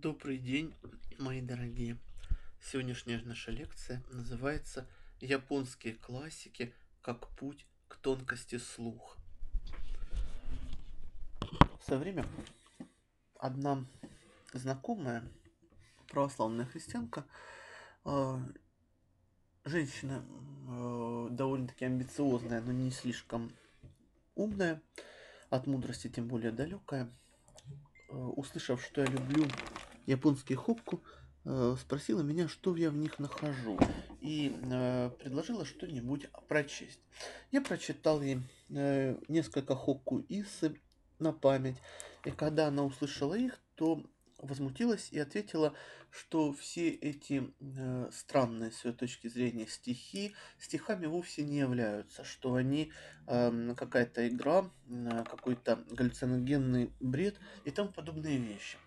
Добрый день, мои дорогие. Сегодняшняя наша лекция называется «Японские классики как путь к тонкости слуха». В свое время одна знакомая православная христианка, э, женщина э, довольно-таки амбициозная, но не слишком умная, от мудрости тем более далекая, э, услышав, что я люблю японские хокку, э, спросила меня, что я в них нахожу, и э, предложила что-нибудь прочесть. Я прочитал ей э, несколько хокку исы на память, и когда она услышала их, то возмутилась и ответила, что все эти э, странные с ее точки зрения стихи стихами вовсе не являются, что они э, какая-то игра, э, какой-то галлюциногенный бред и тому подобные вещи.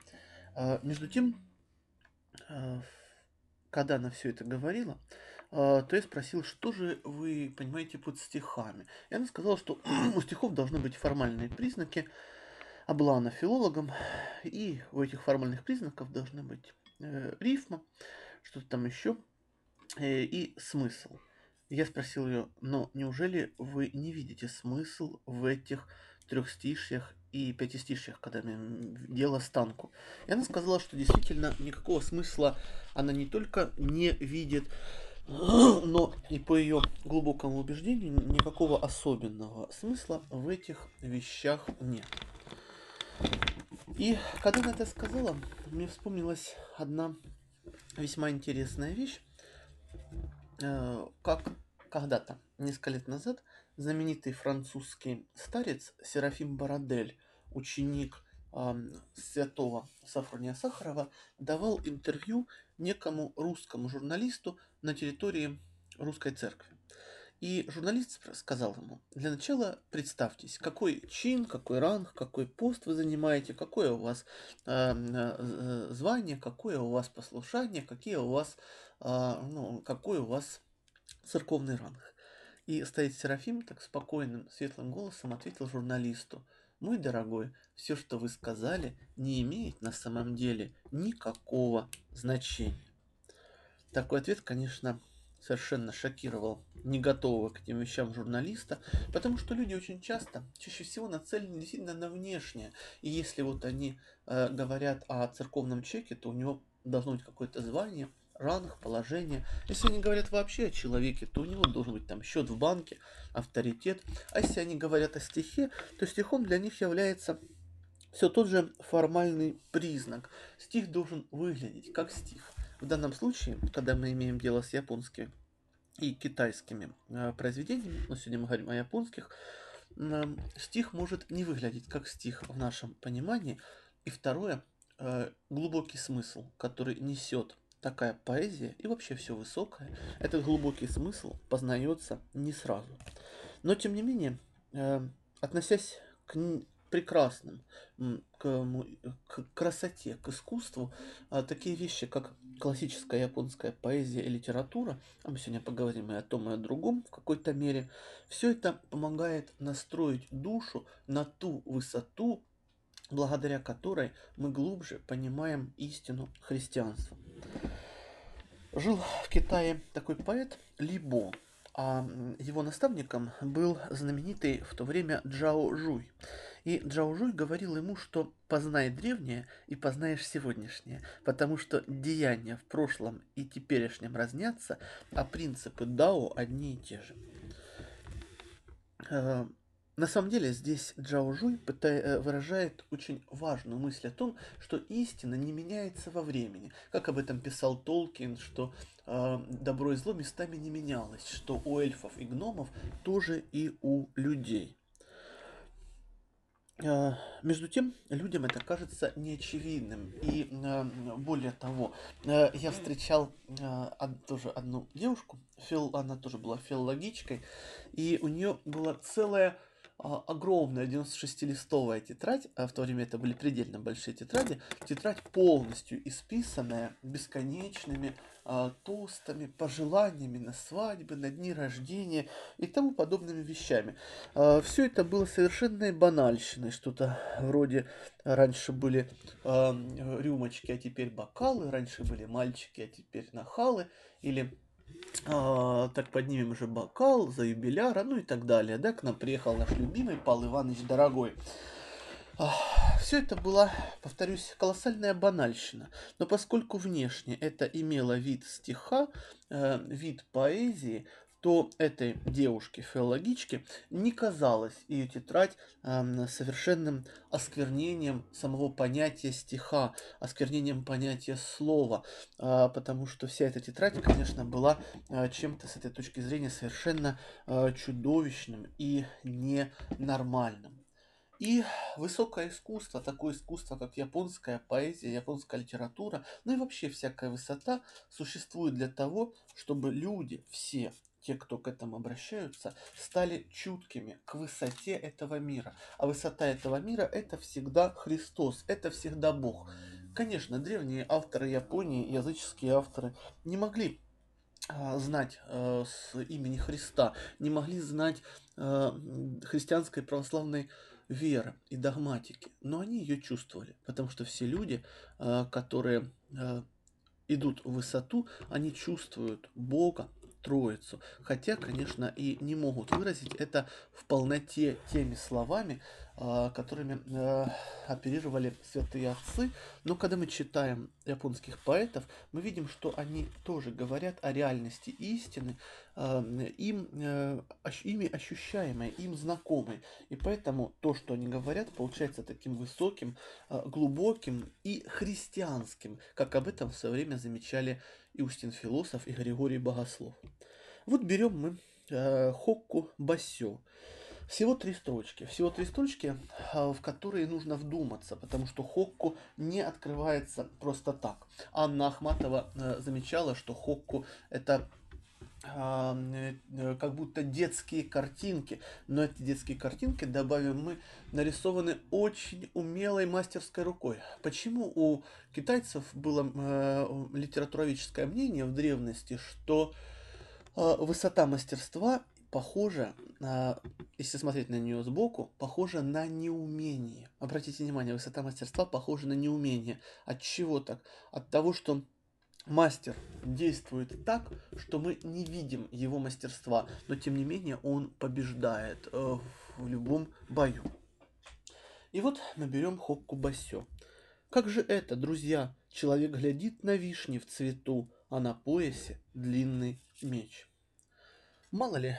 А, между тем, а, когда она все это говорила, а, то я спросил, что же вы понимаете под стихами. И она сказала, что у стихов должны быть формальные признаки, облана филологом, и у этих формальных признаков должны быть э, рифма, что-то там еще, э, и смысл. Я спросил ее, но неужели вы не видите смысл в этих трехстишьях и пятистишьях, когда дело станку. И она сказала, что действительно никакого смысла она не только не видит, но и по ее глубокому убеждению никакого особенного смысла в этих вещах нет. И когда она это сказала, мне вспомнилась одна весьма интересная вещь, э, как когда-то, несколько лет назад, знаменитый французский старец Серафим Барадель, ученик э, святого Сафрония Сахарова, давал интервью некому русскому журналисту на территории русской церкви. И журналист сказал ему, для начала представьтесь, какой чин, какой ранг, какой пост вы занимаете, какое у вас э, звание, какое у вас послушание, какие у вас, э, ну, какой у вас церковный ранг. И стоит Серафим так спокойным, светлым голосом ответил журналисту. Мой дорогой, все, что вы сказали, не имеет на самом деле никакого значения. Такой ответ, конечно, совершенно шокировал не готового к этим вещам журналиста, потому что люди очень часто, чаще всего нацелены действительно на внешнее. И если вот они э, говорят о церковном чеке, то у него должно быть какое-то звание – ранг, положение. Если они говорят вообще о человеке, то у него должен быть там счет в банке, авторитет. А если они говорят о стихе, то стихом для них является все тот же формальный признак. Стих должен выглядеть как стих. В данном случае, когда мы имеем дело с японскими и китайскими э, произведениями, но сегодня мы говорим о японских, э, стих может не выглядеть как стих в нашем понимании. И второе, э, глубокий смысл, который несет такая поэзия и вообще все высокое, этот глубокий смысл познается не сразу. Но тем не менее, э, относясь к прекрасным, к, к красоте, к искусству, э, такие вещи, как классическая японская поэзия и литература, а мы сегодня поговорим и о том, и о другом в какой-то мере, все это помогает настроить душу на ту высоту, благодаря которой мы глубже понимаем истину христианства. Жил в Китае такой поэт Либо, а его наставником был знаменитый в то время Джао Жуй. И Джао Жуй говорил ему, что познай древнее и познаешь сегодняшнее, потому что деяния в прошлом и теперешнем разнятся, а принципы Дао одни и те же. На самом деле здесь Джао Жуй э, выражает очень важную мысль о том, что истина не меняется во времени. Как об этом писал Толкин, что э, добро и зло местами не менялось, что у эльфов и гномов тоже и у людей. Э, между тем, людям это кажется неочевидным. И э, более того, я встречал тоже одну девушку, фил, она тоже была филологичкой, и у нее была целая огромная 96-листовая тетрадь, а в то время это были предельно большие тетради, тетрадь полностью исписанная бесконечными а, тостами, пожеланиями на свадьбы, на дни рождения и тому подобными вещами. А, все это было совершенно банальщиной, что-то вроде раньше были а, рюмочки, а теперь бокалы, раньше были мальчики, а теперь нахалы, или а, так поднимем же бокал за юбиляра, ну и так далее. Да, к нам приехал наш любимый Павел Иванович Дорогой. А, все это была, повторюсь, колоссальная банальщина. Но поскольку внешне это имело вид стиха, э, вид поэзии, то этой девушке, филологичке, не казалась ее тетрадь э, совершенным осквернением самого понятия стиха, осквернением понятия слова, э, потому что вся эта тетрадь, конечно, была э, чем-то с этой точки зрения совершенно э, чудовищным и ненормальным. И высокое искусство, такое искусство, как японская поэзия, японская литература, ну и вообще всякая высота, существует для того, чтобы люди все те, кто к этому обращаются, стали чуткими к высоте этого мира. А высота этого мира – это всегда Христос, это всегда Бог. Конечно, древние авторы Японии, языческие авторы, не могли а, знать э, с имени Христа, не могли знать э, христианской православной веры и догматики, но они ее чувствовали, потому что все люди, э, которые э, идут в высоту, они чувствуют Бога, Троицу. Хотя, конечно, и не могут выразить это в полноте теми словами, которыми э, оперировали святые отцы. Но когда мы читаем японских поэтов, мы видим, что они тоже говорят о реальности истины, а, им, э, ими ощущаемой, им знакомой. И поэтому то, что они говорят, получается таким высоким, глубоким и христианским, как об этом в свое время замечали Иустин Философ и Григорий Богослов. Вот берем мы э, Хокку Басё. Всего три строчки. Всего три строчки, а, в которые нужно вдуматься, потому что Хокку не открывается просто так. Анна Ахматова э, замечала, что Хокку это а, э, как будто детские картинки, но эти детские картинки, добавим мы, нарисованы очень умелой мастерской рукой. Почему у китайцев было э, литературоведческое мнение в древности, что э, высота мастерства похожа, если смотреть на нее сбоку, похожа на неумение. Обратите внимание, высота мастерства похожа на неумение. От чего так? От того, что мастер действует так, что мы не видим его мастерства, но тем не менее он побеждает э, в любом бою. И вот мы берем Хокку Басё. Как же это, друзья? Человек глядит на вишни в цвету, а на поясе длинный меч. Мало ли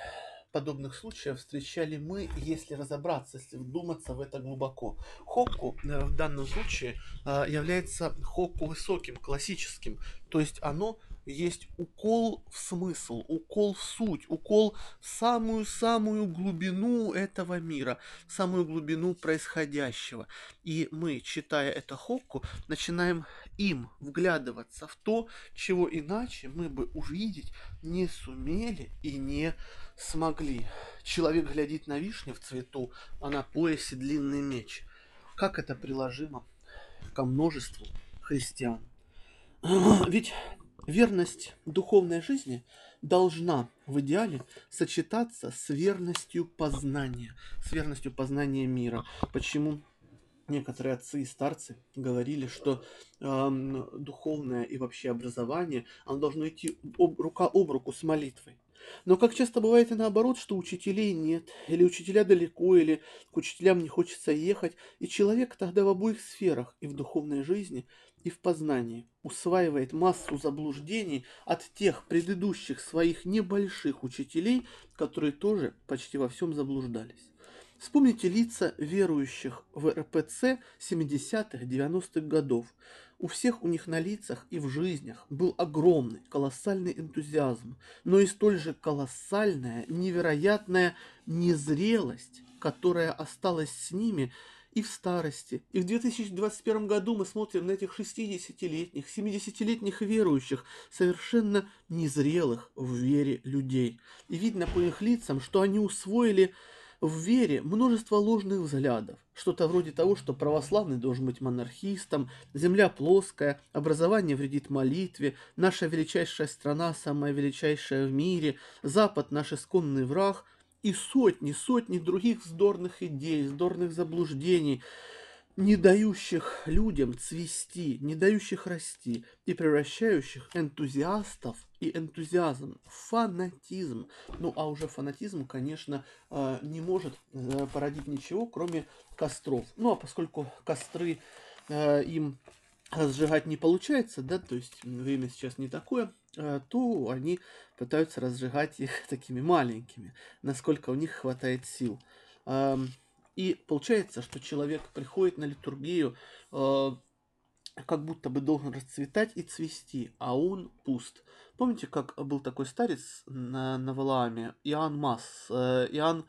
подобных случаев встречали мы, если разобраться, если вдуматься в это глубоко. Хокку э, в данном случае э, является хокку высоким, классическим, то есть оно есть укол в смысл, укол в суть, укол в самую-самую глубину этого мира, в самую глубину происходящего. И мы, читая это хокку, начинаем им вглядываться в то, чего иначе мы бы увидеть не сумели и не смогли. Человек глядит на вишню в цвету, а на поясе длинный меч. Как это приложимо ко множеству христиан? Ведь верность духовной жизни должна в идеале сочетаться с верностью познания, с верностью познания мира. Почему некоторые отцы и старцы говорили, что э, духовное и вообще образование, оно должно идти об, рука об руку с молитвой. Но как часто бывает и наоборот, что учителей нет, или учителя далеко, или к учителям не хочется ехать, и человек тогда в обоих сферах, и в духовной жизни, и в познании, усваивает массу заблуждений от тех предыдущих своих небольших учителей, которые тоже почти во всем заблуждались. Вспомните лица верующих в РПЦ 70-х, 90-х годов. У всех у них на лицах и в жизнях был огромный, колоссальный энтузиазм, но и столь же колоссальная, невероятная незрелость, которая осталась с ними и в старости. И в 2021 году мы смотрим на этих 60-летних, 70-летних верующих, совершенно незрелых в вере людей. И видно по их лицам, что они усвоили В вере множество ложных взглядов. Что-то вроде того, что православный должен быть монархистом, земля плоская, образование вредит молитве, наша величайшая страна, самая величайшая в мире, Запад наш исконный враг и сотни, сотни других вздорных идей, вздорных заблуждений – не дающих людям цвести, не дающих расти и превращающих энтузиастов и энтузиазм в фанатизм. Ну а уже фанатизм, конечно, э, не может э, породить ничего, кроме костров. Ну а поскольку костры э, им разжигать не получается, да, то есть время сейчас не такое, то они пытаются разжигать их такими маленькими, насколько у них хватает сил. И получается, что человек приходит на литургию, э, как будто бы должен расцветать и цвести, а он пуст. Помните, как был такой старец на, на Валааме, Иоанн Масс, э, Иоанн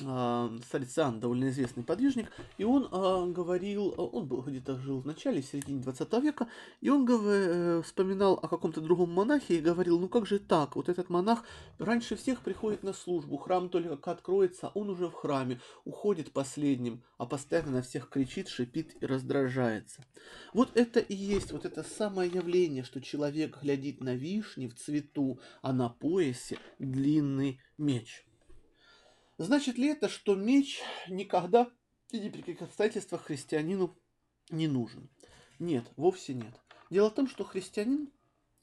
э, Сальциан, довольно известный подвижник, и он э, говорил, он был где-то жил в начале, в середине 20 века, и он э, вспоминал о каком-то другом монахе и говорил, ну как же так, вот этот монах раньше всех приходит на службу, храм только откроется, он уже в храме, уходит последним, а постоянно на всех кричит, шипит и раздражается. Вот это и есть вот это самое явление, что человек глядит на вишни в цвету, а на поясе длинный меч. Значит ли это, что меч никогда и ни при каких обстоятельствах христианину не нужен? Нет, вовсе нет. Дело в том, что христианин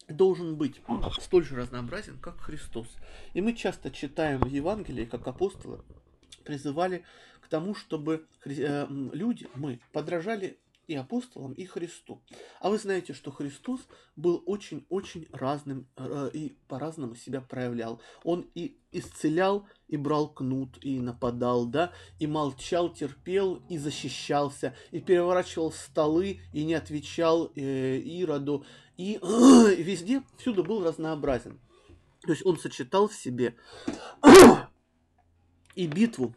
должен быть столь же разнообразен, как Христос. И мы часто читаем в Евангелии, как апостолы призывали к тому, чтобы э, люди, мы, подражали и апостолам, и Христу. А вы знаете, что Христос был очень-очень разным э, и по-разному себя проявлял. Он и исцелял, и брал кнут, и нападал, да, и молчал, терпел, и защищался, и переворачивал столы, и не отвечал э, Ироду, и э, везде, всюду был разнообразен. То есть он сочетал в себе и битву,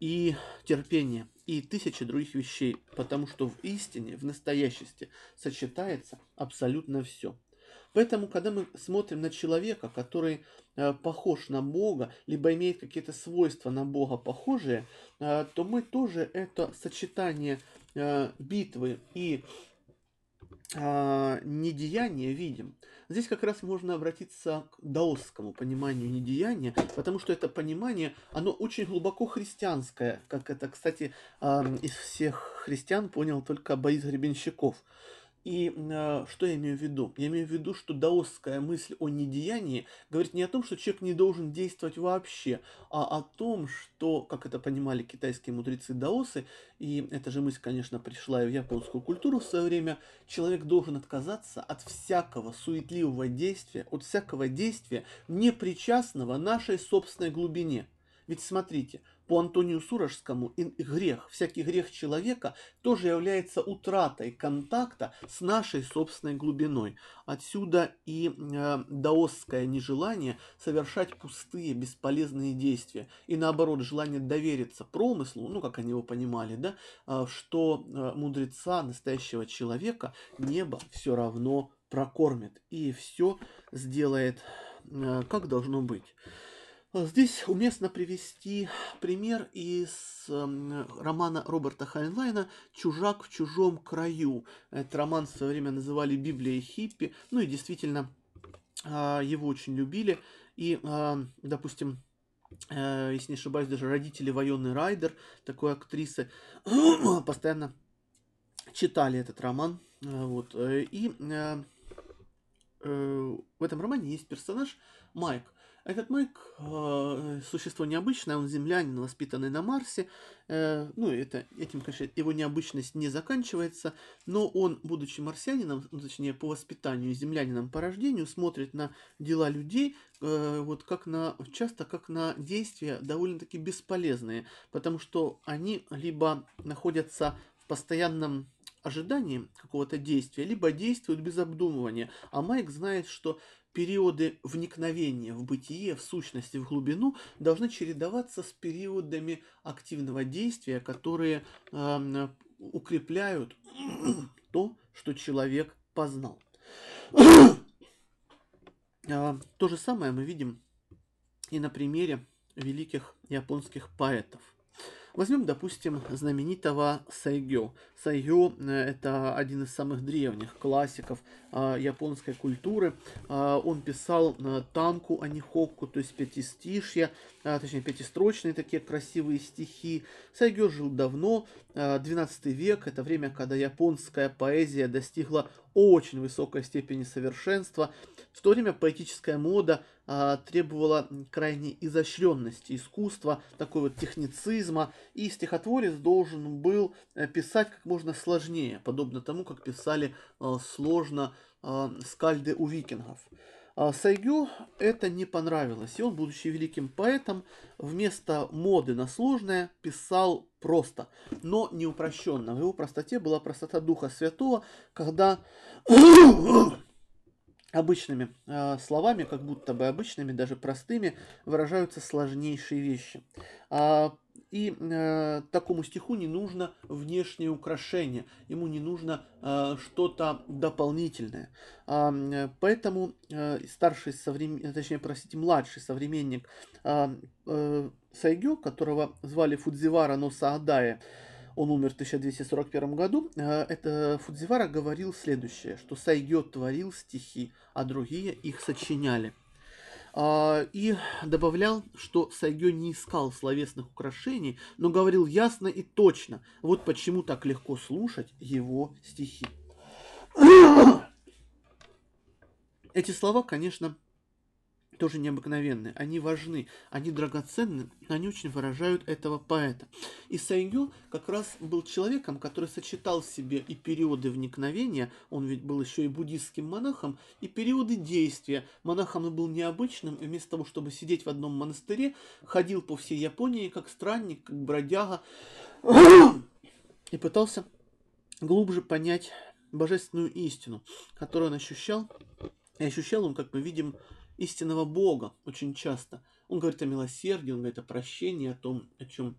и терпение, и тысячи других вещей, потому что в истине, в настоящести сочетается абсолютно все. Поэтому, когда мы смотрим на человека, который э, похож на Бога, либо имеет какие-то свойства на Бога похожие, э, то мы тоже это сочетание э, битвы и э, недеяния видим. Здесь как раз можно обратиться к даосскому пониманию недеяния, потому что это понимание, оно очень глубоко христианское, как это, кстати, из всех христиан понял только Борис Гребенщиков. И э, что я имею в виду? Я имею в виду, что даосская мысль о недеянии говорит не о том, что человек не должен действовать вообще, а о том, что, как это понимали китайские мудрецы даосы, и эта же мысль, конечно, пришла и в японскую культуру в свое время, человек должен отказаться от всякого суетливого действия, от всякого действия, не причастного нашей собственной глубине. Ведь смотрите, по Антонию Сурожскому грех, всякий грех человека тоже является утратой контакта с нашей собственной глубиной. Отсюда и э, даосское нежелание совершать пустые, бесполезные действия. И наоборот, желание довериться промыслу, ну, как они его понимали, да, э, что э, мудреца, настоящего человека, небо все равно прокормит и все сделает, э, как должно быть. Здесь уместно привести пример из эм, романа Роберта Хайнлайна «Чужак в чужом краю». Этот роман в свое время называли «Библией хиппи». Ну и действительно, а, его очень любили. И, а, допустим, э, если не ошибаюсь, даже родители Вайоны Райдер, такой актрисы, постоянно читали этот роман. Э, вот. Э, и в этом романе есть персонаж Майк – этот Майк э, существо необычное, он землянин, воспитанный на Марсе. Э, ну, это, этим, конечно, его необычность не заканчивается, но он, будучи марсианином, ну, точнее, по воспитанию, землянином по рождению, смотрит на дела людей, э, вот как на, часто как на действия довольно-таки бесполезные, потому что они либо находятся в постоянном ожидании какого-то действия, либо действуют без обдумывания. А Майк знает, что периоды вникновения в бытие, в сущности, в глубину должны чередоваться с периодами активного действия, которые э, укрепляют то, что человек познал. э, то же самое мы видим и на примере великих японских поэтов. Возьмем, допустим, знаменитого Сайгё. Сайгё – это один из самых древних классиков э, японской культуры. Э, он писал э, танку анихокку, то есть пятистишья, э, точнее пятистрочные такие красивые стихи. Сайгё жил давно, э, 12 век – это время, когда японская поэзия достигла очень высокой степени совершенства. В то время поэтическая мода а, требовала крайней изощренности искусства, такой вот техницизма, и стихотворец должен был э, писать как можно сложнее, подобно тому, как писали а, сложно а, скальды у викингов. А Сайгю это не понравилось, и он, будучи великим поэтом, вместо моды на сложное писал просто, но не упрощенно. В его простоте была простота Духа Святого, когда обычными э, словами, как будто бы обычными, даже простыми, выражаются сложнейшие вещи. А, и э, такому стиху не нужно внешнее украшение, ему не нужно э, что-то дополнительное. Э, поэтому э, старший современник, точнее, простите, младший современник э, э, Сайгё, которого звали Фудзивара Носаадая, он умер в 1241 году, э, это Фудзивара говорил следующее, что Сайгё творил стихи, а другие их сочиняли. А, и добавлял, что Сайгё не искал словесных украшений, но говорил ясно и точно. Вот почему так легко слушать его стихи. Эти слова, конечно, тоже необыкновенные, они важны, они драгоценны, они очень выражают этого поэта. И Сайгё как раз был человеком, который сочетал в себе и периоды вникновения, он ведь был еще и буддистским монахом, и периоды действия. Монахом он был необычным, и вместо того, чтобы сидеть в одном монастыре, ходил по всей Японии как странник, как бродяга, и пытался глубже понять божественную истину, которую он ощущал. И ощущал он, как мы видим, истинного Бога очень часто. Он говорит о милосердии, он говорит о прощении, о том, о чем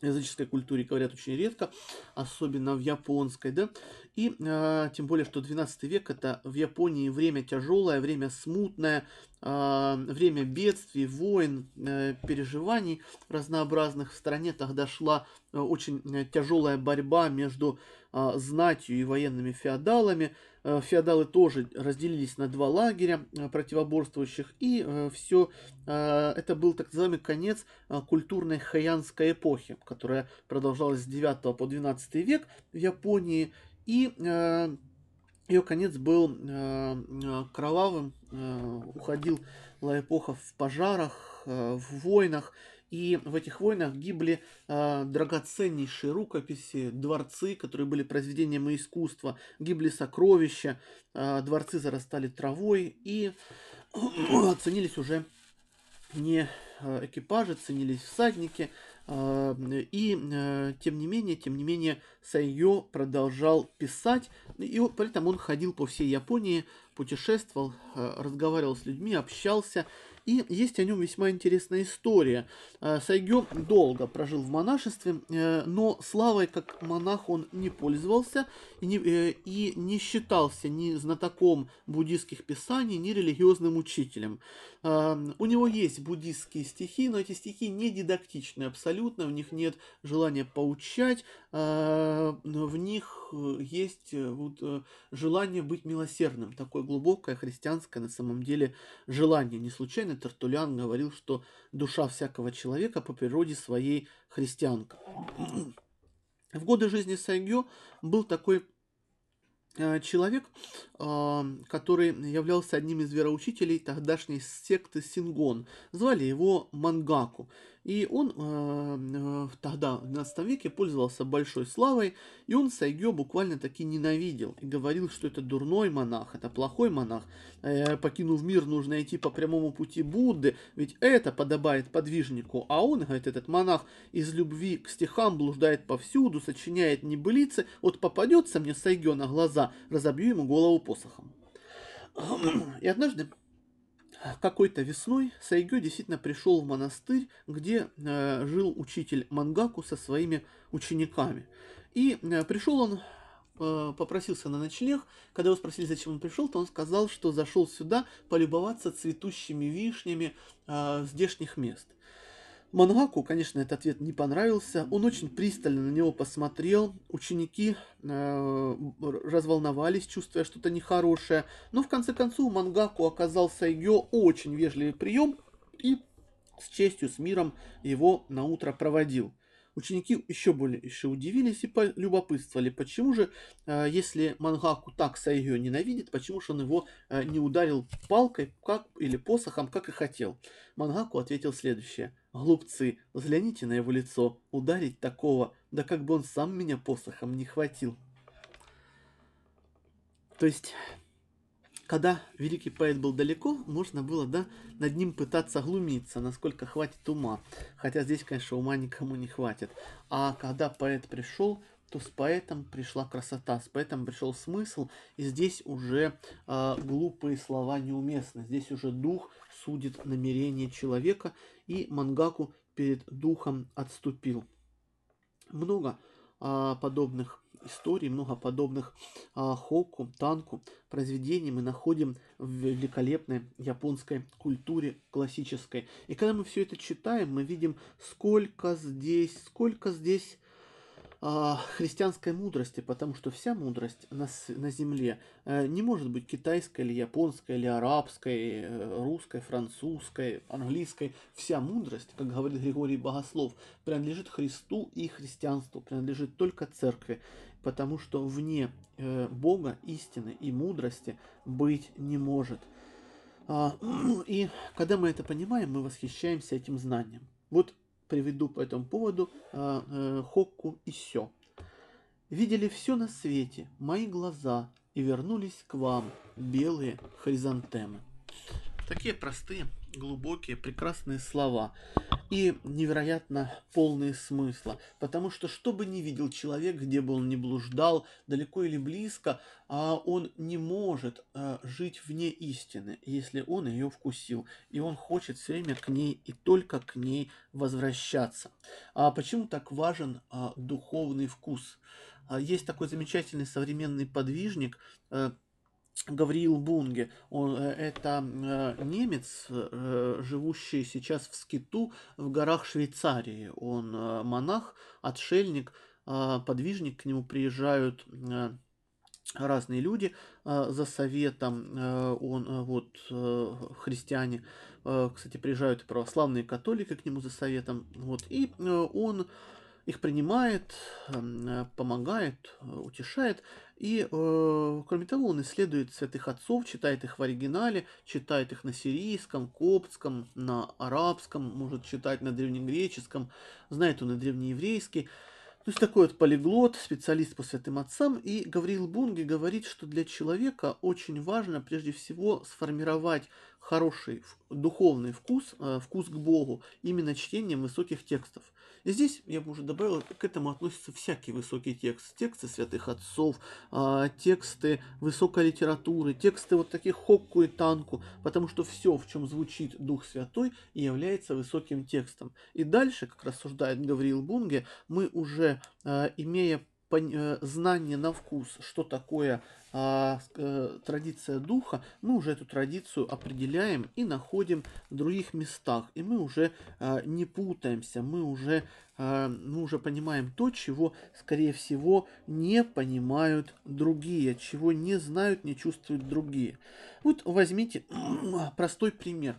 в языческой культуре говорят очень редко, особенно в японской, да, и э, тем более, что 12 век это в Японии время тяжелое, время смутное, э, время бедствий, войн, э, переживаний разнообразных. В стране тогда шла э, очень тяжелая борьба между э, знатью и военными феодалами, Э, феодалы тоже разделились на два лагеря э, противоборствующих, и э, все это был так называемый конец культурной хаянской эпохи, которая продолжалась с 9 по 12 век в Японии, и ее конец был кровавым, уходила эпоха в пожарах, в войнах, и в этих войнах гибли э, драгоценнейшие рукописи, дворцы, которые были произведением искусства, гибли сокровища, э, дворцы зарастали травой, и ценились уже не экипажи, ценились всадники, и тем не менее, тем не менее, Сайо продолжал писать, и при этом он ходил по всей Японии, путешествовал, разговаривал с людьми, общался, и есть о нем весьма интересная история. Э, Сайгё долго прожил в монашестве, э, но славой как монах он не пользовался и не, э, и не считался ни знатоком буддийских писаний, ни религиозным учителем. У него есть буддийские стихи, но эти стихи не дидактичны абсолютно, в них нет желания поучать, в них есть вот желание быть милосердным, такое глубокое христианское на самом деле желание. Не случайно Тертулян говорил, что душа всякого человека по природе своей христианка. В годы жизни Сайгё был такой э, человек, э, который являлся одним из вероучителей тогдашней секты Сингон. Звали его Мангаку. И он э, тогда, в 12 веке, пользовался большой славой, и он Сайгё буквально таки ненавидел и говорил, что это дурной монах, это плохой монах. Э, покинув мир, нужно идти по прямому пути Будды, ведь это подобает подвижнику. А он, говорит, этот монах из любви к стихам блуждает повсюду, сочиняет небылицы, вот попадется мне Сайгё на глаза, разобью ему голову посохом. И однажды какой-то весной Сайгё действительно пришел в монастырь, где э, жил учитель Мангаку со своими учениками. И э, пришел он, э, попросился на ночлег. Когда его спросили, зачем он пришел, то он сказал, что зашел сюда полюбоваться цветущими вишнями э, здешних мест. Мангаку, конечно, этот ответ не понравился. Он очень пристально на него посмотрел. Ученики э, разволновались, чувствуя что-то нехорошее. Но в конце концов Мангаку оказал Сайгё очень вежливый прием и с честью, с миром его на утро проводил. Ученики еще более еще удивились и полюбопытствовали, почему же, э, если Мангаку так Сайгё ненавидит, почему же он его э, не ударил палкой как, или посохом, как и хотел. Мангаку ответил следующее. Глупцы, взгляните на его лицо, ударить такого, да как бы он сам меня посохом не хватил. То есть когда великий поэт был далеко, можно было, да, над ним пытаться глумиться, насколько хватит ума. Хотя здесь, конечно, ума никому не хватит. А когда поэт пришел, то с поэтом пришла красота, с поэтом пришел смысл, и здесь уже э, глупые слова неуместны. Здесь уже дух судит намерение человека, и Мангаку перед духом отступил. Много э, подобных историй, много подобных а, хоку, танку произведений мы находим в великолепной японской культуре классической. И когда мы все это читаем, мы видим, сколько здесь, сколько здесь христианской мудрости, потому что вся мудрость на, на земле э, не может быть китайской или японской, или арабской, э, русской, французской, английской. Вся мудрость, как говорит Григорий Богослов, принадлежит Христу и христианству, принадлежит только церкви потому что вне э, Бога истины и мудрости быть не может. А, и когда мы это понимаем, мы восхищаемся этим знанием. Вот приведу по этому поводу а, э, Хокку и Сё. Видели все на свете, мои глаза, и вернулись к вам белые хризантемы. Такие простые, глубокие, прекрасные слова и невероятно полные смысла. Потому что что бы ни видел человек, где бы он ни блуждал, далеко или близко, а он не может а, жить вне истины, если он ее вкусил. И он хочет все время к ней и только к ней возвращаться. А почему так важен а, духовный вкус? А, есть такой замечательный современный подвижник, а, Гавриил Бунге. Он, э, это э, немец, э, живущий сейчас в Скиту в горах Швейцарии. Он монах, отшельник, подвижник, к нему приезжают разные люди за советом. Он, вот, христиане, кстати, приезжают и православные католики к нему за советом. Вот, и он их принимает, помогает, утешает. И, э, кроме того, он исследует святых отцов, читает их в оригинале, читает их на сирийском, коптском, на арабском, может читать на древнегреческом, знает он и древнееврейский. То есть такой вот полиглот, специалист по святым отцам. И Гавриил Бунги говорит, что для человека очень важно прежде всего сформировать хороший духовный вкус, э, вкус к Богу, именно чтением высоких текстов. И здесь, я бы уже добавил, к этому относятся всякие высокие тексты. Тексты святых отцов, а, тексты высокой литературы, тексты вот таких хокку и танку, потому что все, в чем звучит Дух Святой, является высоким текстом. И дальше, как рассуждает Гавриил Бунге, мы уже, а, имея Э, знание на вкус, что такое а, э, традиция духа, мы уже эту традицию определяем и находим в других местах. И мы уже а, не путаемся, мы уже, а, мы уже понимаем то, чего, скорее всего, не понимают другие, чего не знают, не чувствуют другие. Вот возьмите простой пример.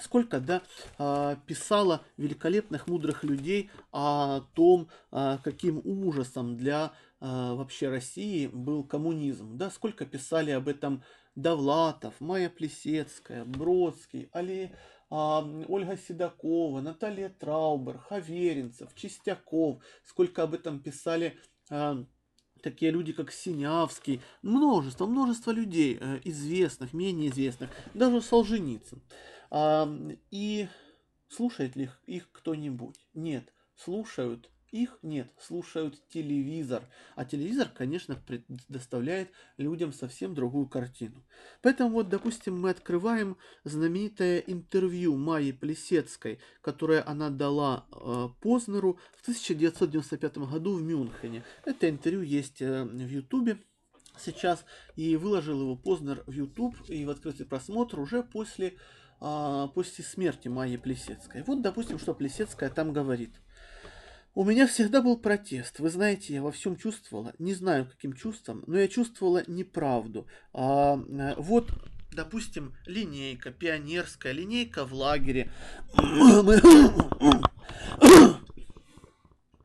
Сколько, да, а, писала великолепных, мудрых людей о том, каким ужасом для вообще России был коммунизм. Да, сколько писали об этом Довлатов, Майя Плесецкая, Бродский, Али, Ольга Седокова, Наталья Траубер, Хаверинцев, Чистяков, сколько об этом писали такие люди, как Синявский, множество, множество людей, э, известных, менее известных, даже Солженицын. И слушает ли их, их кто-нибудь? Нет. Слушают их нет, слушают телевизор. А телевизор, конечно, предоставляет людям совсем другую картину. Поэтому вот, допустим, мы открываем знаменитое интервью Майи Плесецкой, которое она дала э, Познеру в 1995 году в Мюнхене. Это интервью есть э, в Ютубе сейчас, и выложил его Познер в YouTube и в открытый просмотр уже после а, после смерти Майи Плесецкой. Вот, допустим, что Плесецкая там говорит. У меня всегда был протест. Вы знаете, я во всем чувствовала, не знаю каким чувством, но я чувствовала неправду. А, э, вот, допустим, линейка, пионерская линейка в лагере. Мы,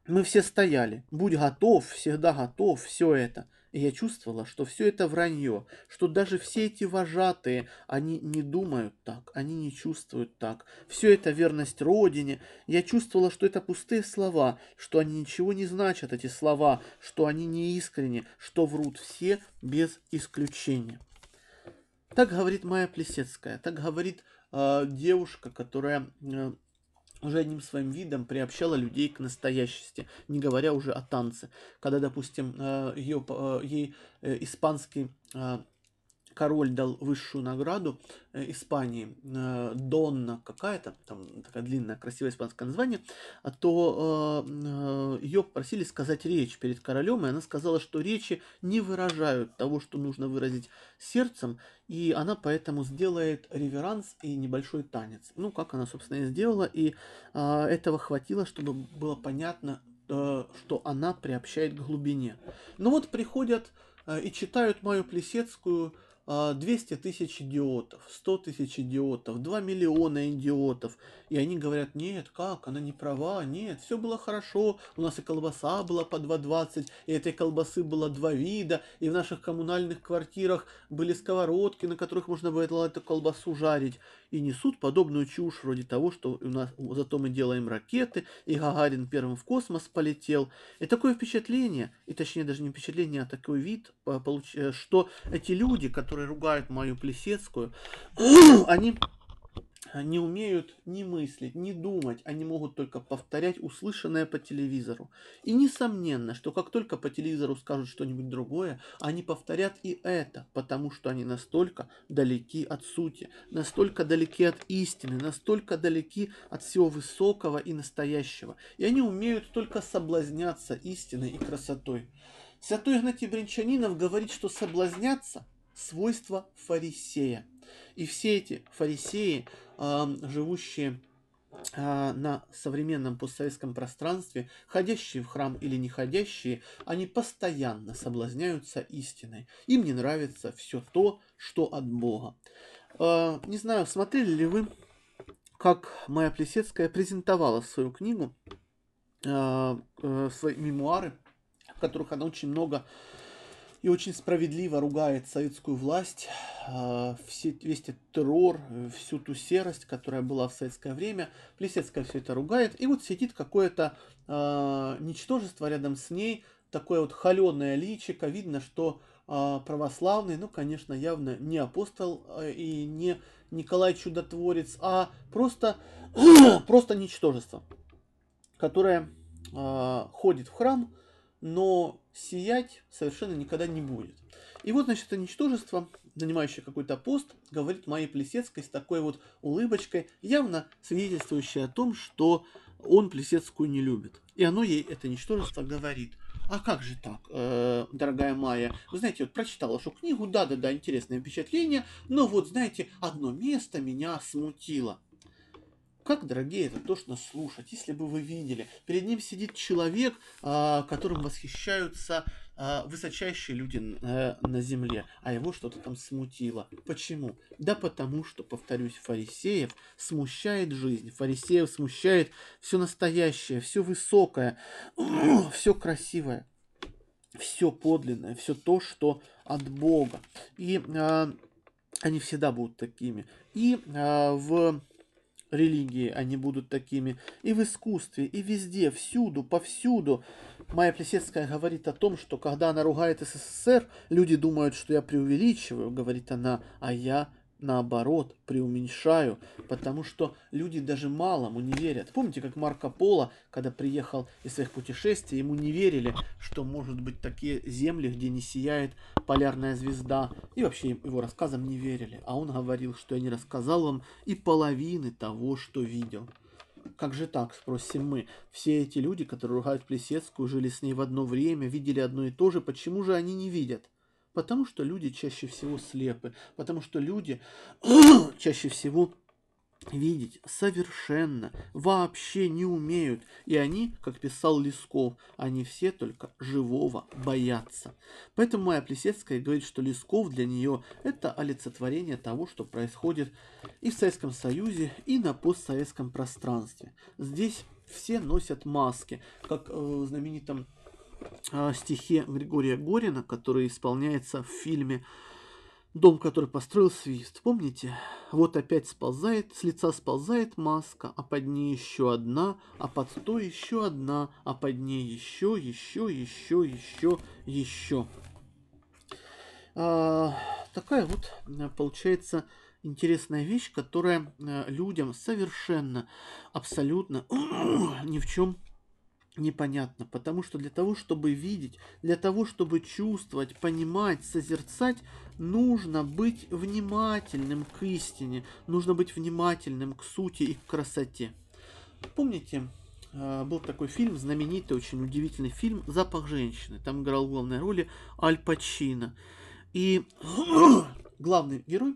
мы все стояли. Будь готов, всегда готов, все это. И я чувствовала, что все это вранье, что даже все эти вожатые, они не думают так, они не чувствуют так. Все это верность Родине. Я чувствовала, что это пустые слова, что они ничего не значат, эти слова, что они не искренне, что врут все без исключения. Так говорит Майя Плесецкая, так говорит э, девушка, которая э, уже одним своим видом приобщала людей к настоящести, не говоря уже о танце. Когда, допустим, э, ее, э, ей э, испанский король дал высшую награду э, Испании, э, Донна какая-то, там такая длинная, красивое испанское название, а то э, ее просили сказать речь перед королем, и она сказала, что речи не выражают того, что нужно выразить сердцем, и она поэтому сделает реверанс и небольшой танец. Ну, как она, собственно, и сделала, и этого хватило, чтобы было понятно, что она приобщает к глубине. Ну вот приходят и читают мою Плесецкую 200 а, тысяч идиотов, 100 тысяч идиотов, 2 миллиона идиотов. И они говорят, нет, как, она не права, нет, все было хорошо, у нас и колбаса была по 2,20, и этой колбасы было два вида, и в наших коммунальных квартирах были сковородки, на которых можно было эту колбасу жарить. И несут подобную чушь вроде того, что у нас зато мы делаем ракеты, и Гагарин первым в космос полетел. И такое впечатление, и точнее даже не впечатление, а такой вид, э, что эти люди, которые которые ругают мою Плесецкую, они не умеют ни мыслить, ни думать, они могут только повторять услышанное по телевизору. И несомненно, что как только по телевизору скажут что-нибудь другое, они повторят и это, потому что они настолько далеки от сути, настолько далеки от истины, настолько далеки от всего высокого и настоящего. И они умеют только соблазняться истиной и красотой. Святой Игнатий Бринчанинов говорит, что соблазняться – свойства фарисея. И все эти фарисеи, живущие а, на современном постсоветском пространстве, ходящие в храм или не ходящие, они постоянно соблазняются истиной. Им не нравится все то, что от Бога. А, не знаю, смотрели ли вы, как моя Плесецкая презентовала свою книгу, а, э, свои мемуары, в которых она очень много и очень справедливо ругает советскую власть, а, все, весь этот террор, всю ту серость, которая была в советское время. Плесецкая все это ругает. И вот сидит какое-то э, ничтожество рядом с ней, такое вот холеное личико. Видно, что э, православный, ну, конечно, явно не апостол э, и не Николай Чудотворец, а просто, просто ничтожество, которое э, ходит в храм, но сиять совершенно никогда не будет. И вот, значит, это ничтожество, занимающее какой-то пост, говорит Майе Плесецкой с такой вот улыбочкой, явно свидетельствующей о том, что он Плесецкую не любит. И оно ей, это ничтожество, говорит. А как же так, э, дорогая Майя? Вы знаете, вот прочитала вашу книгу, да-да-да, интересное впечатление, но вот, знаете, одно место меня смутило. Как, дорогие, это тошно слушать, если бы вы видели. Перед ним сидит человек, а, которым восхищаются а, высочайшие люди э, на земле, а его что-то там смутило. Почему? Да потому что, повторюсь, фарисеев смущает жизнь, фарисеев смущает все настоящее, все высокое, все красивое, все подлинное, все то, что от Бога. И а, они всегда будут такими. И в религии они будут такими, и в искусстве, и везде, всюду, повсюду. Майя Плесецкая говорит о том, что когда она ругает СССР, люди думают, что я преувеличиваю, говорит она, а я наоборот, преуменьшаю, потому что люди даже малому не верят. Помните, как Марко Поло, когда приехал из своих путешествий, ему не верили, что может быть такие земли, где не сияет полярная звезда, и вообще его рассказам не верили. А он говорил, что я не рассказал вам и половины того, что видел. Как же так, спросим мы. Все эти люди, которые ругают Плесецкую, жили с ней в одно время, видели одно и то же, почему же они не видят? Потому что люди чаще всего слепы, потому что люди чаще всего видеть совершенно, вообще не умеют. И они, как писал Лесков, они все только живого боятся. Поэтому Майя Плесецкая говорит, что Лесков для нее это олицетворение того, что происходит и в Советском Союзе, и на постсоветском пространстве. Здесь все носят маски, как э, в знаменитом э, стихе Григория Горина, который исполняется в фильме Дом, который построил Свист. Помните? Вот опять сползает, с лица сползает маска, а под ней еще одна, а под то еще одна, а под ней еще, еще, еще, еще, еще. А, такая вот э, получается интересная вещь, которая э, людям совершенно, абсолютно ни в чем непонятно, потому что для того, чтобы видеть, для того, чтобы чувствовать, понимать, созерцать, нужно быть внимательным к истине, нужно быть внимательным к сути и к красоте. Помните, э, был такой фильм, знаменитый, очень удивительный фильм «Запах женщины». Там играл в главной роли Аль Пачино. И главный герой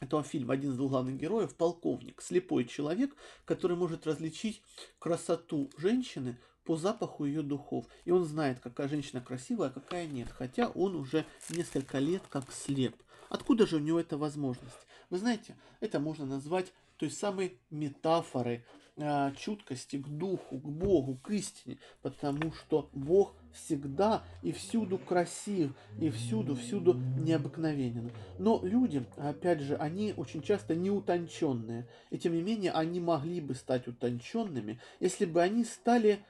этого фильма, один из двух главных героев, полковник, слепой человек, который может различить красоту женщины по запаху ее духов. И он знает, какая женщина красивая, а какая нет. Хотя он уже несколько лет как слеп. Откуда же у него эта возможность? Вы знаете, это можно назвать той самой метафорой э, чуткости к духу, к Богу, к истине. Потому что Бог всегда и всюду красив, и всюду, всюду необыкновенен. Но люди, опять же, они очень часто неутонченные. И тем не менее, они могли бы стать утонченными, если бы они стали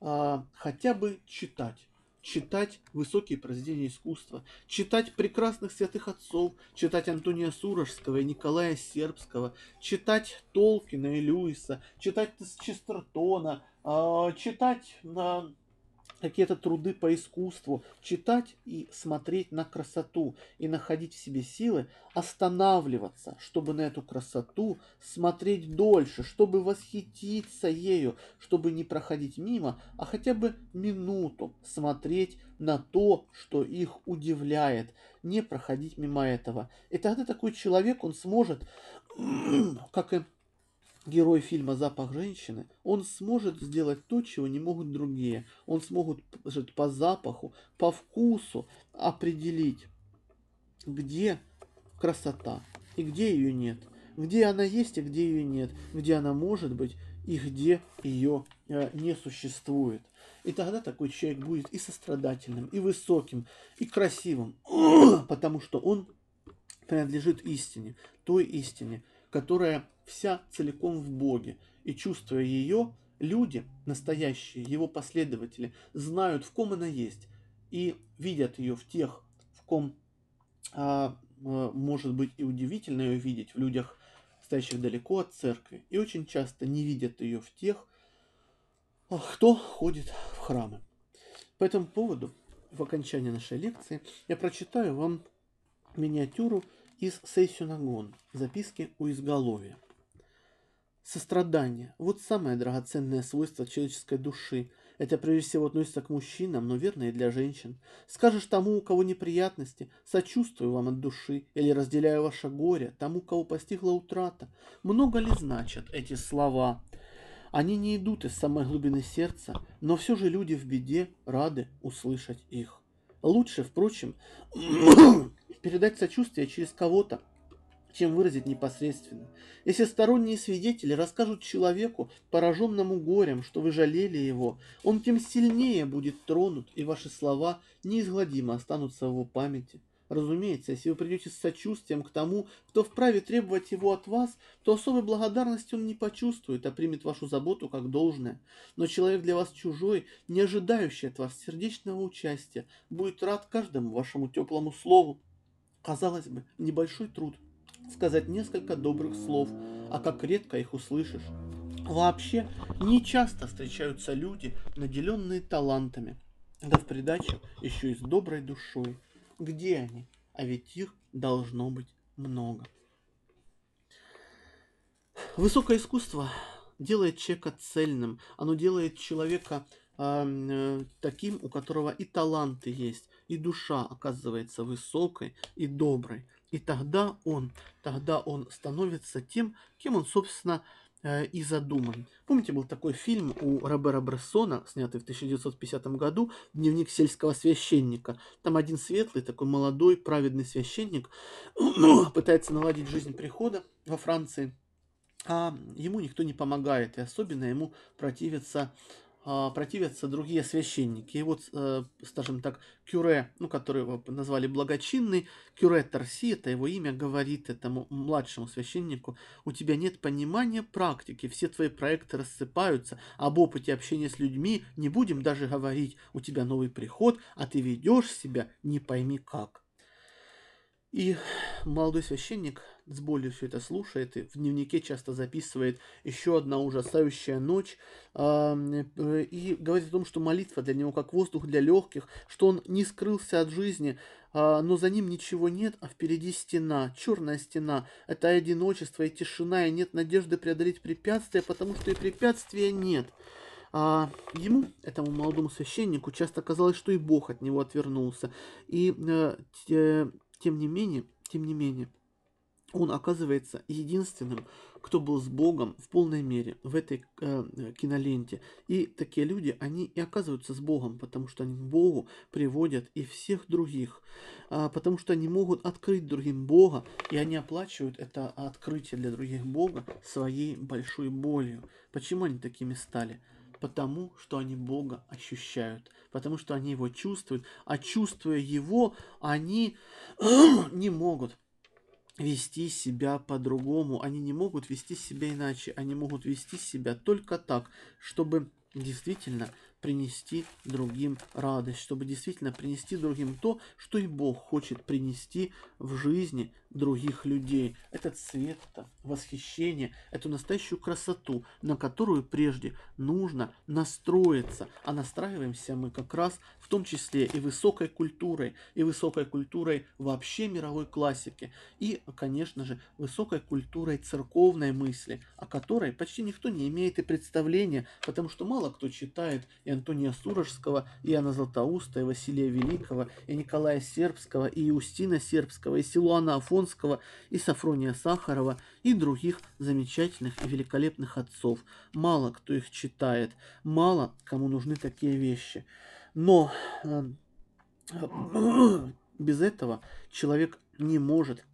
а, хотя бы читать. Читать высокие произведения искусства, читать прекрасных святых отцов, читать Антония Сурожского и Николая Сербского, читать Толкина и Льюиса, читать Честертона, а, читать какие-то труды по искусству, читать и смотреть на красоту и находить в себе силы останавливаться, чтобы на эту красоту смотреть дольше, чтобы восхититься ею, чтобы не проходить мимо, а хотя бы минуту смотреть на то, что их удивляет, не проходить мимо этого. И тогда такой человек, он сможет, как и герой фильма «Запах женщины», он сможет сделать то, чего не могут другие. Он сможет по запаху, по вкусу определить, где красота и где ее нет. Где она есть и где ее нет. Где она может быть и где ее э, не существует. И тогда такой человек будет и сострадательным, и высоким, и красивым, потому что он принадлежит истине, той истине, которая вся целиком в Боге. И чувствуя ее, люди, настоящие, его последователи, знают, в ком она есть, и видят ее в тех, в ком а, а, может быть и удивительно ее видеть, в людях, стоящих далеко от церкви, и очень часто не видят ее в тех, кто ходит в храмы. По этому поводу, в окончании нашей лекции, я прочитаю вам миниатюру из Сейсюнагон, записки у изголовья. Сострадание – вот самое драгоценное свойство человеческой души. Это прежде всего относится к мужчинам, но верно и для женщин. Скажешь тому, у кого неприятности, сочувствую вам от души, или разделяю ваше горе, тому, кого постигла утрата. Много ли значат эти слова? Они не идут из самой глубины сердца, но все же люди в беде рады услышать их. Лучше, впрочем, передать сочувствие через кого-то, чем выразить непосредственно. Если сторонние свидетели расскажут человеку, пораженному горем, что вы жалели его, он тем сильнее будет тронут, и ваши слова неизгладимо останутся в его памяти. Разумеется, если вы придете с сочувствием к тому, кто вправе требовать его от вас, то особой благодарности он не почувствует, а примет вашу заботу как должное. Но человек для вас чужой, не ожидающий от вас сердечного участия, будет рад каждому вашему теплому слову. Казалось бы, небольшой труд – сказать несколько добрых слов, а как редко их услышишь. Вообще, не часто встречаются люди, наделенные талантами, да в придачу еще и с доброй душой. Где они? А ведь их должно быть много. Высокое искусство делает человека цельным, оно делает человека э, таким, у которого и таланты есть, и душа оказывается высокой и доброй. И тогда он, тогда он становится тем, кем он, собственно, Э, и задуман. Помните, был такой фильм у Робера Брессона, снятый в 1950 году, «Дневник сельского священника». Там один светлый, такой молодой, праведный священник пытается наладить жизнь прихода во Франции, а ему никто не помогает, и особенно ему противятся а, противятся другие священники. И вот, э, скажем так, Кюре, ну, который его назвали благочинный, Кюре Торси, это его имя, говорит этому младшему священнику, у тебя нет понимания практики, все твои проекты рассыпаются, об опыте общения с людьми не будем даже говорить, у тебя новый приход, а ты ведешь себя не пойми как. И молодой священник с болью все это слушает и в дневнике часто записывает еще одна ужасающая ночь э, и говорит о том, что молитва для него как воздух для легких, что он не скрылся от жизни, э, но за ним ничего нет, а впереди стена, черная стена. Это одиночество и тишина, и нет надежды преодолеть препятствия, потому что и препятствия нет. А ему, этому молодому священнику, часто казалось, что и Бог от него отвернулся. И э, тем не менее, тем не менее, он оказывается единственным, кто был с Богом в полной мере в этой э, киноленте. И такие люди, они и оказываются с Богом, потому что они к Богу приводят и всех других, э, потому что они могут открыть другим Бога, и они оплачивают это открытие для других Бога своей большой болью. Почему они такими стали? Потому что они Бога ощущают, потому что они Его чувствуют, а чувствуя Его, они не могут вести себя по-другому. Они не могут вести себя иначе. Они могут вести себя только так, чтобы действительно принести другим радость, чтобы действительно принести другим то, что и Бог хочет принести в жизни других людей. Этот свет, это восхищение, эту настоящую красоту, на которую прежде нужно настроиться. А настраиваемся мы как раз в том числе и высокой культурой, и высокой культурой вообще мировой классики, и, конечно же, высокой культурой церковной мысли, о которой почти никто не имеет и представления, потому что мало кто читает и Антония Сурожского, и Иоанна Златоуста, и Василия Великого, и Николая Сербского, и Иустина Сербского, и Силуана Афонского, и Сафрония Сахарова, и других замечательных и великолепных отцов. Мало кто их читает, мало кому нужны такие вещи. Но э, без этого человек не может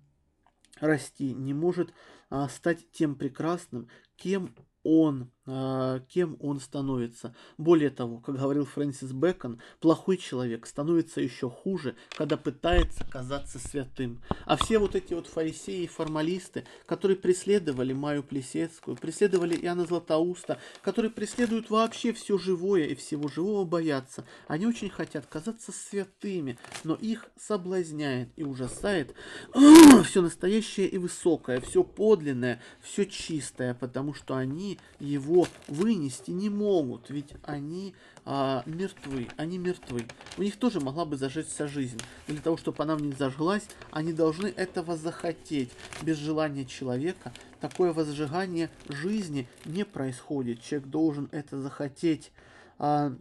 расти, не может а, стать тем прекрасным, кем он, кем он становится. Более того, как говорил Фрэнсис Бэкон, плохой человек становится еще хуже, когда пытается казаться святым. А все вот эти вот фарисеи и формалисты, которые преследовали Маю Плесецкую, преследовали Иоанна Златоуста, которые преследуют вообще все живое и всего живого боятся, они очень хотят казаться святыми, но их соблазняет и ужасает все настоящее и высокое, все подлинное, все чистое, потому что они его вынести не могут, ведь они а, мертвы, они мертвы. У них тоже могла бы зажечься жизнь. Для того, чтобы она в них зажглась, они должны этого захотеть. Без желания человека такое возжигание жизни не происходит. Человек должен это захотеть. А,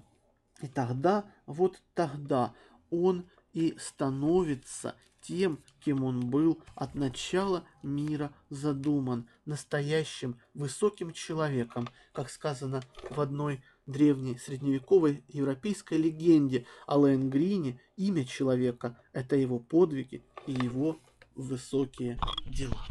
и тогда, вот тогда он и становится тем, кем он был от начала мира задуман, настоящим высоким человеком, как сказано в одной древней средневековой европейской легенде о Лэнгрине, имя человека – это его подвиги и его высокие дела.